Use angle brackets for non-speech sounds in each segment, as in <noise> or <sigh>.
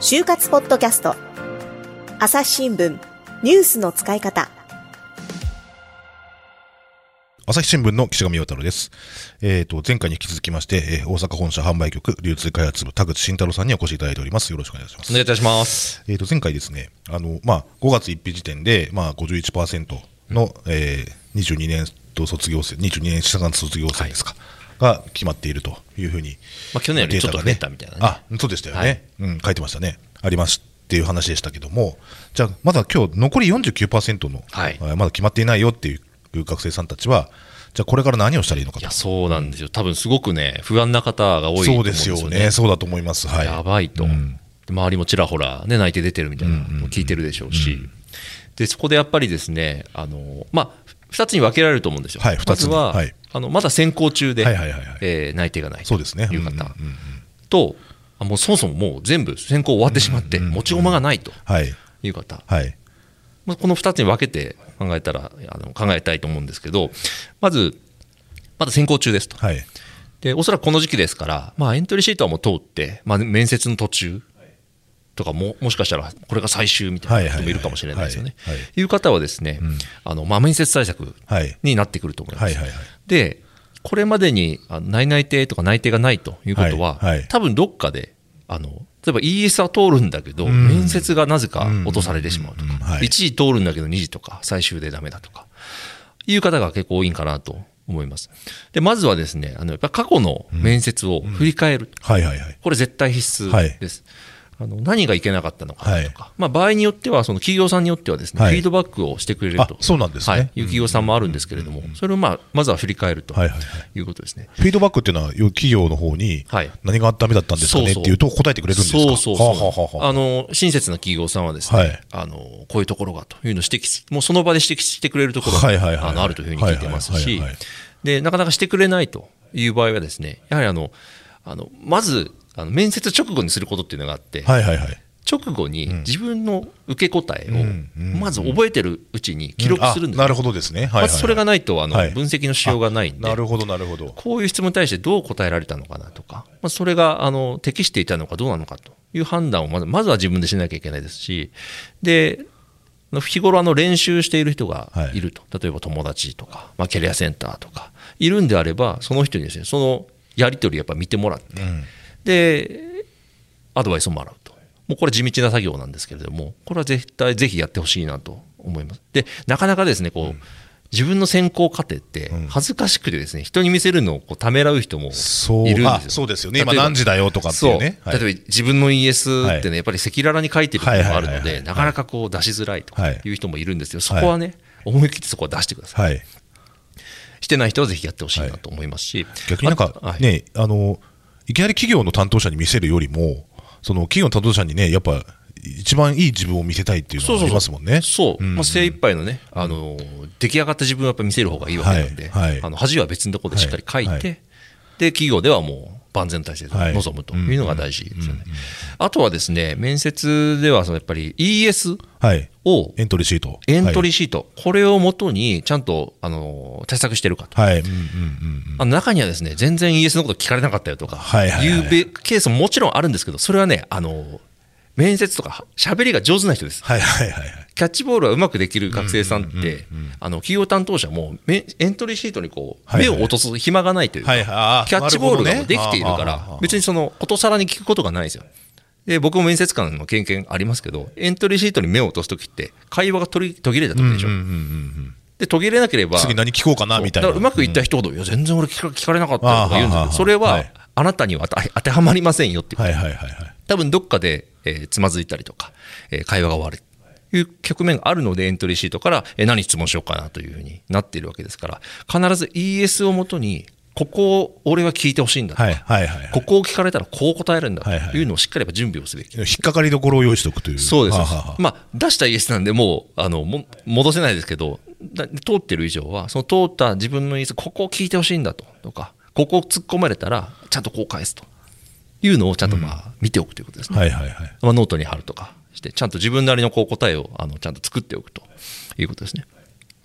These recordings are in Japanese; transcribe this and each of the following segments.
就活ポッドキャスト朝日新聞ニュースの使い方朝日新聞の岸上太郎です。えっ、と、前回に引き続きまして、えー大阪本社販売局流通開発部田口慎太郎さんにお越しいただいております。よろしくお願いします。お願いいたします。えっ、と、前回ですね、あの、まあ、5月1日時点で、まあ、51%の、えー、22年度卒業生、22年4月卒業生ですか、が決まっているというふうに、まあ去年よりちょっとデータが増えたみたいなねあ、そうでしたよね。はいうん、書いてましたね。ありますっていう話でしたけども、じゃあ、まだ今日残り49%の、はいあまだ決まっていないよっていう学生さんたちは、じゃあこれから何をしたらいいのかといや、。そうなんですよ。多分すごくね、不安な方が多いと思そううんでですよね。すよね。そうだと思います。はい。やばいと、うんで周りもちらほら、ね、泣いて出てるみたいなのを聞いてるでしょうし、でそこでやっぱりですね、あのまあ、2つに分けられると思うんですよ。はい二つにまずは、はいあのまだ先行中で、はいはいはいはいえー内定がないとそうですね。いう方、うんうんうんと、あもうそもそももう全部先行終わってしまって、持ち駒がないとはい。いう方、はい。まあ、この2つに分けて考えたらあの考えたいと思うんですけど、まず、まだ先行中ですと。はい。で、おそらくこの時期ですから、まあ、エントリーシートはもう通って、まあ、面接の途中とかも、もしかしたらこれが最終みたいな人もいるかもしれないですよね。はいはいはいいう方はですね、あのまあ、面接対策はい。になってくると思います。はいはいはい。で、これまでに内内定とか内定がないということは、はいはい多分どっかで、あの例えば ES は通るんだけど、面接がなぜか落とされてしまうとか、うんはい1時通るんだけど2時とか、最終でダメだとか、いう方が結構多いんかなと思います。で、まずはですね、あのやっぱ過去の面接を振り返る。はいはいはい。これ絶対必須です。あの何がいけなかったのかなとか、まあ、場合によっては、その企業さんによってはですね、はい。フィードバックをしてくれると、あそうなんですね。はい、いう企業さんもあるんですけれども、それをまあまずは振り返るとはいはいはい。いうことですね。フィードバックっていうのは、要企業の方にはい、何がダメだったんですかね？っていうと答えてくれるんですか？そうそうそう、はあの親切な企業さんはですね、はい。あのこういうところがというのを指摘し、もうその場で指摘してくれるところがはいはいはい。あのあるというふうに聞いてますしなかなかしてくれないという場合はですね、やはりあのあのまずあの面接直後にすることっていうのがあって、はいはいはい。直後に自分の受け答えんをまず覚えてるうちに記録するんですよ。あなるほどですね。はいはいはい。まずそれがないとあのはい。分析のしようがないんで、なるほどなるほど。こういう質問に対してどう答えられたのかなとか、まあ、それがあの適していたのかどうなのかという判断をまずまずは自分でしなきゃいけないですし、で日頃あの練習している人がい。ると、例えば友達とか、まあ、キャリアセンターとか、いるんであれば、その人にですねそのやり取りやっぱ見てもらって、うん。で、アドバイスをもらうと。もうこれ地道な作業なんですけれども、これは絶対ぜひやってほしいなと思います。で、なかなかですね、こう、自分の選考過程って恥ずかしくてですね、人に見せるのをこうためらう人もいるんですよ。あそうですよね。今何時だよとかってそいううね。はい例えば自分の ES ってはいね、やっぱり赤裸々に書いてることがあるので、はいはいはいはいなかなかこう出しづらいとはいいう人もいるんですよ。そこはね、思い切ってそこは出してください。はい。してない人はぜひやってほしいなと思いますし、逆になんかね、あの、いきなり企業の担当者に見せるよりも、その企業の担当者にね、やっぱ一番いい自分を見せたいっていうのがありますもんね。そう、ん。まあ、精一杯のね、あの出来上がった自分をやっぱ見せる方がいいわけなんで、はい。はい。あの恥は別のところでしっかり書いて、で企業ではもう万全体制ではい臨むというのが大事ですよね。あとはですね、面接ではそのやっぱり ES はい。をエントリーシート。エントリーシート、これをもとにちゃんとあの対策してるかと。は。あの中にはですね、全然 ES のこと聞かれなかったよとか、はいうべケースももちろんあるんですけど、それはね、あの面接とか喋りが上手な人です。はいはいはいはい。キャッチボールがうまくできる学生さんって、あの企業担当者もめエントリーシートにこう目を落とす暇がないというか、キャッチボールができているから別にそのことさらに聞くことがないんですよ。で僕も面接官の経験ありますけど、エントリーシートに目を落とすときって、会話が途途切れたときでしょ。で途切れなければ、次何聞こうかなみたいな。うまくいった一言、いや、全然俺聞か聞かれなかったよとか言うんですけど、それは、はいあなたには当てはまりませんよっていう、はいはいはいはい。多分どっかで、えーつまずいたりとか、えー会話が終わる。という局面があるので、エントリーシートから、えー何質問しようかなというふうになっているわけですから、必ず ES をもとに、ここを俺は聞いてほしいんだとか、はいはいはいはい。ここを聞かれたらこう答えるんだとはいはいいうのをしっかりやっぱ準備をすべき。引っかかりどころを用意しておくという。そうです。はあはあはあまあ、出した ES なんで、もう、あの、も戻せないですけど、だ通ってる以上は、その通った自分の ES、ここを聞いてほしいんだと、とか、ここを突っ込まれたら、ちゃんとこう返すというのをちゃんとまあ、見ておくということですね。はいはいはい。まあ、ノートに貼るとかして、ちゃんと自分なりのこう答えを、あの、ちゃんと作っておくということですね。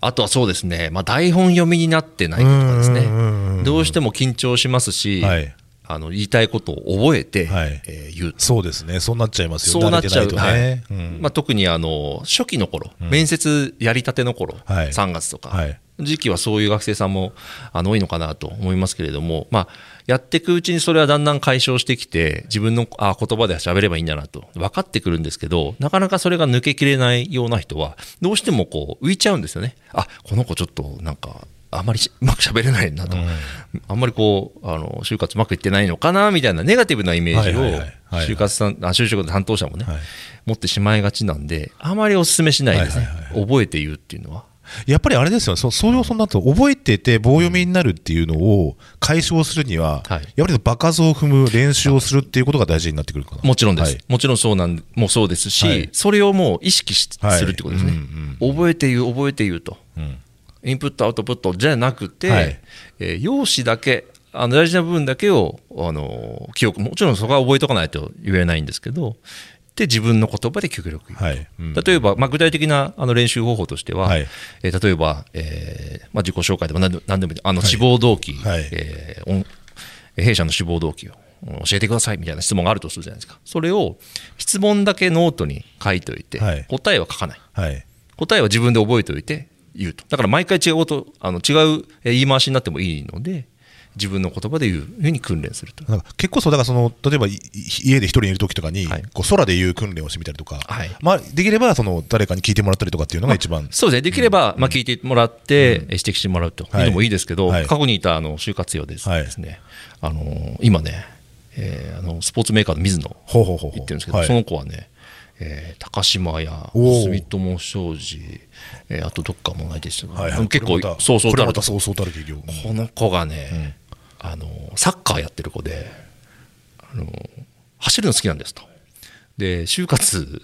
あとはそうですね、まあ、台本読みになってないとかですね。どうしても緊張しますし、はい。ああの言いたいことを覚えて、はい。えー言う。そうですね。そうなっちゃいますよ。そうなっちゃう。ね。うん。まあ、特にあの初期の頃、面接やりたての頃、はい。3月とか、はい時期はそういう学生さんもあの多いのかなと思いますけれども、まあ、やっていくうちにそれはだんだん解消してきて、自分のあ言葉で喋ればいいんだなと分かってくるんですけど、なかなかそれが抜けきれないような人は、どうしてもこう浮いちゃうんですよね。あこの子ちょっとなんか、あまりしうまく喋れないなと、あんまりこう、あの就活うまくいってないのかなみたいなネガティブなイメージを就活さん、あ就職の担当者もね、はい。持ってしまいがちなんで、あまりお勧めしないですね、はいはいはい。覚えて言うっていうのは。やっぱりあれですよ、そそういうそんなと覚えてて棒読みになるっていうのを解消するには、はい。やっぱり場数を踏む練習をするっていうことが大事になってくるかな。もちろんです、はい。もちろんそうなんもそうですし、はい。それをもう意識するってことですね、覚えて言う、覚えて言うと、うん。インプット、アウトプットじゃなくて、はい。えー用紙だけ、あの大事な部分だけをあの記憶、もちろんそこは覚えとかないと言えないんですけど、で自分の言葉で極力言う。はいうん例えば、まあ、具体的なあの練習方法としては、はいえー例えば、えーまあ、自己紹介でも何でも何でもいいあの志望動機、はいえー弊社の志望動機を教えてくださいみたいな質問があるとするじゃないですか。それを質問だけノートに書いておいて、はい答えは書かない。はい答えは自分で覚えておいて言うと。だから毎回違うこと、あの違うえー言い回しになってもいいので、自分の言葉で言うふうに訓練すると。結構そうだからその例えば家で一人いる時とかに、はい。こう空で言う訓練をしてみたりとか、はい。まあ、できればその誰かに聞いてもらったりとかっていうのが一番、そうですね、できれば、まあ、聞いてもらって、指摘してもらうと。い。うのもいいですけど、はい。過去にいたあの就活用です,、ね、あのー今ね、えーあの、スポーツメーカーの水野言ってるんですけど、はい。その子はね、えー高島やおー。住友商事、えーあとどっかもないですよ、はいはい。結構そうそうたるこれまたそうそうたる企業、この子がね、あのサッカーやってる子であの走るの好きなんですと。で就活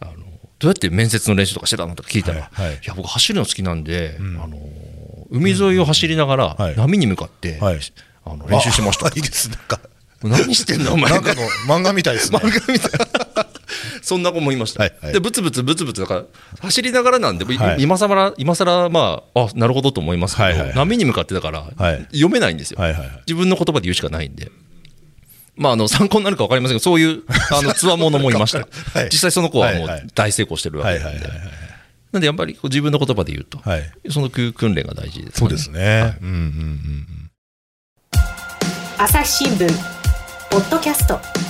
あのどうやって面接の練習とかしてたのとか聞いたら、はいはい。いや僕走るの好きなんで、あの海沿いを走りながらはい。波に向かって、はい。あの練習しましたあいいです。なんか。何してんのお前。なんかの漫画みたいですね。漫画みたい。な <laughs> そんな子もいました、はいはい。でブツブツブツブツだから走りながらなんで、いはい。今さら今さらまああなるほどと思いますけど、はいはい。はい波に向かってだから、はい。読めないんですよ、はいはいはい。自分の言葉で言うしかないんで。まあ、あの参考になるか分かりませんけど、そういう <laughs> あのつわものもいました、はい。実際その子はもうはい。はい大成功してるわはいけなんで、はいはいはい。なんでやっぱり自分の言葉で言うと、はい。その訓練が大事ですかね、そうですね、うんうんうん。朝日新聞ポッドキャスト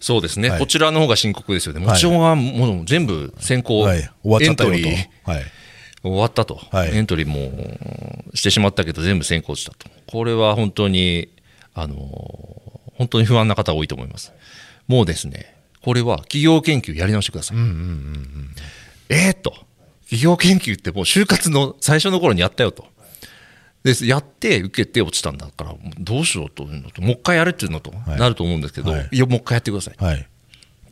そうですね、はい。こちらの方が深刻ですよね、もちろんはもう全部先行、えはい、終わっちゃったよと。エントリー。はい。終わったと、はい。エントリーもしてしまったけど、全部先行したと、これは本当に、あの本当に不安な方多いと思います。もうですね、これは企業研究やり直してください。えー、っと、企業研究ってもう就活の最初の頃にやったよと。ですやって受けて落ちたんだから、どうしようというのと、もう一回やるっていうのとはい。なると思うんですけど、はい。い、や、もう一回やってください。はい。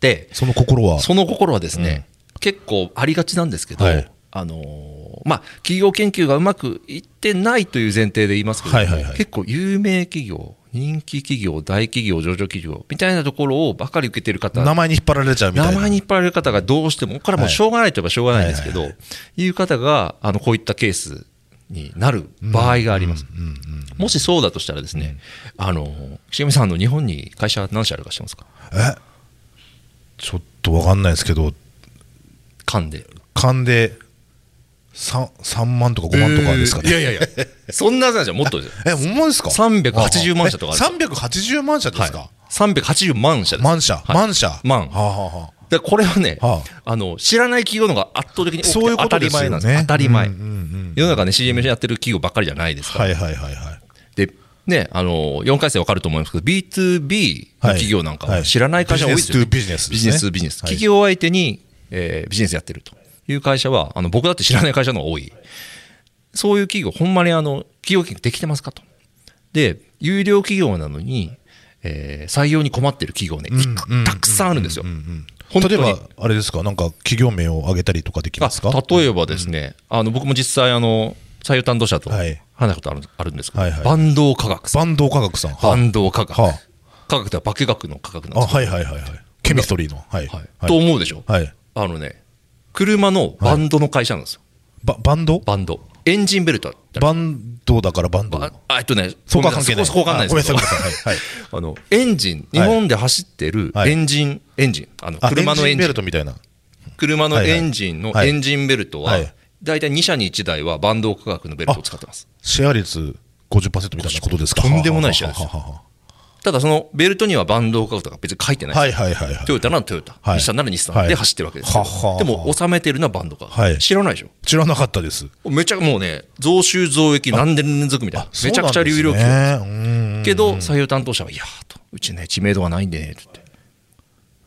で、その心は？その心はですね、結構ありがちなんですけど、はい。あのーまあ、企業研究がうまくいってないという前提で言いますけども、はいはいはい。結構有名企業、人気企業、大企業、上場企業みたいなところをばかり受けてる方、名前に引っ張られちゃうみたいな。名前に引っ張られる方がどうしても、これはもうしょうがないといえばしょうがないんですけど、はい。い。いう方があのこういったケースになる場合があります。もしそうだとしたらですね、あの岸上さんあの日本に会社何社あるか知ってますか？え？ちょっとわかんないですけど。間で。勘で 3, 3万とか5万とかですかね、いやいやいや、そんなじゃもっとですよ。えほんまですか？380万社とかあるえ380万社ですか、はい、380万社です。万社、はい。万社。万。はあ、はあはでこれはね、はあの、知らない企業の方が圧倒的に多い当たり前なんです。当たり前。うんうんうん世の中ね、CM やってる企業ばっかりじゃないですあ、から。はいはいはいはいで、ね、あの、4回生わかると思いますけど、B2B の企業なんかはいは知らない会社多いですよ、ねビジネストゥビジネスビジネストゥビジネス。はい企業相手に、えービジネスやってるという会社は、あの、僕だって知らない会社の方が多い。そういう企業、ほんまにあの、企業研究できてますかと。で、有料企業なのに、えー採用に困ってる企業ね、いくたくさんあるんですよ。本当に例えば、あれですか、なんか企業名を挙げたりとかできますか？あ例えばですね、あの僕も実際あの、採用担当者とはい話したことあるあるんですけど、はいはいバンド科学さん。バンド科学さん。はバンド科学。は科学っては化学の科学なんあ、ですはいはいはいはい。ケミストリーの。はい。はいと思うでしょ、はい。あのね、車のバンドの会社なんですよ。ババンド？バンド。エンジンベルトバンドだからバンド。ああえっとね、そこは関係ない。そこそこわかんないですけど。はい。<laughs> あの、エンジン、日本で走ってるはいエンジン、エンジン、あの、あ車のエンジンベル、トみたいな。車のはいはいエンジンのはいエンジンベルトははい、大体2社に1台はバンド価格のベルトを使ってます。シェア率50%みたいなことですか？とんでもないシェアですははははただそのベルトにはバンド価格とか別に書いてない。はいはいはいはい。トヨタならトヨタ、はい日産なら日産はいで走ってるわけですよ。はでも、収めてるのはバンド価格。はい知らないでしょ？知らなかったです。めちゃもうね、増収増益何年連続みたいな。めちゃくちゃ流量そうなんですねうんけど、採用担当者は、いやーと、うちね、知名度がないんでね、って。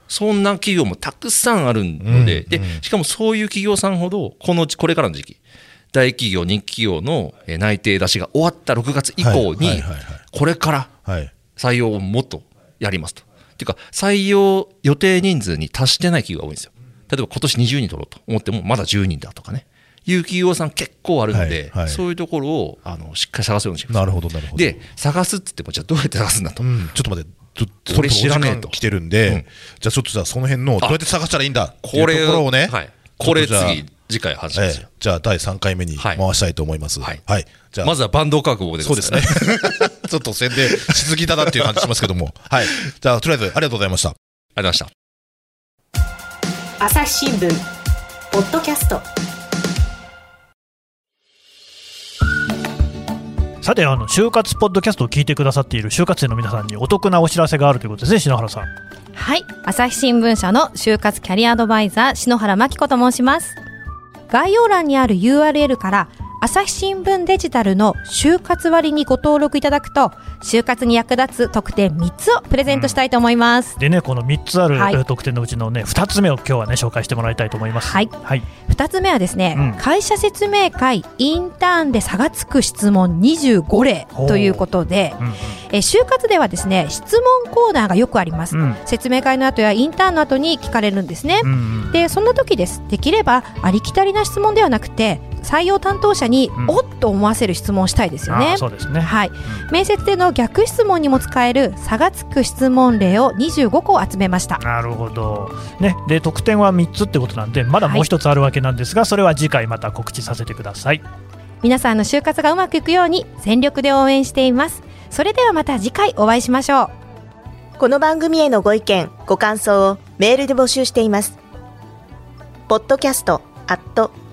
そんな企業もたくさんあるので、で、しかもそういう企業さんほど、この、これからの時期、大企業、日企業のえー内定出しが終わった6月以降はいにこれからはい。採用をもっとやりますと。っていうか、採用予定人数に達してない企業が多いんですよ。例えば今年20人取ろうと思っても、まだ10人だとかね。いう企業さん結構あるんで、はいはいそういうところをあのしっかり探すようにします。なるほどなるほど。で、探すって言っても、じゃあどうやって探すんだと。うん、ちょっと待って。これ知らねえと来てるんで、うんじゃあちょっとじゃあその辺のどうやって探したらいいんだ？っていうこれところをね、はい、これ次、次回話しまえすよえ。じゃあ第3回目にはい回したいと思います。ははいい。じゃあ、まずはバンド覚悟でそうですね。ちょっと宣伝しすぎたなっていう感じしますけども。<laughs> はい。じゃあ、とりあえずありがとうございました。ありがとうございました。朝日新聞ポッドキャストさてあの就活ポッドキャストを聞いてくださっている就活生の皆さんにお得なお知らせがあるということですね篠原さんはい朝日新聞社の就活キャリアアドバイザー篠原真紀子と申します概要欄にある URL から朝日新聞デジタルの就活割にご登録いただくと就活に役立つ特典3つをプレゼントしたいと思います、でねこの3つある、特典のうちのね2つ目を今日はね紹介してもらいたいと思います。はい。はい、2つ目はですね、うん。会社説明会インターンで差がつく質問25例ということで、うん。えー就活ではですね質問コーナーがよくあります、うん。説明会の後やインターンの後に聞かれるんですね、うんうん。でそんな時です。できればありきたりな質問ではなくて採用担当者に、うん。おっと思わせる質問をしたいですよね。そうですね。はい、面接での逆質問にも使える差がつく質問例を25個集めました。なるほど、ね、で得点は3つってことなんでまだもう一つあるわけなんですが、それは次回また告知させてください。皆さんの就活がうまくいくように全力で応援しています。それではまた次回お会いしましょう。この番組へのご意見ご感想をメールで募集しています。ポ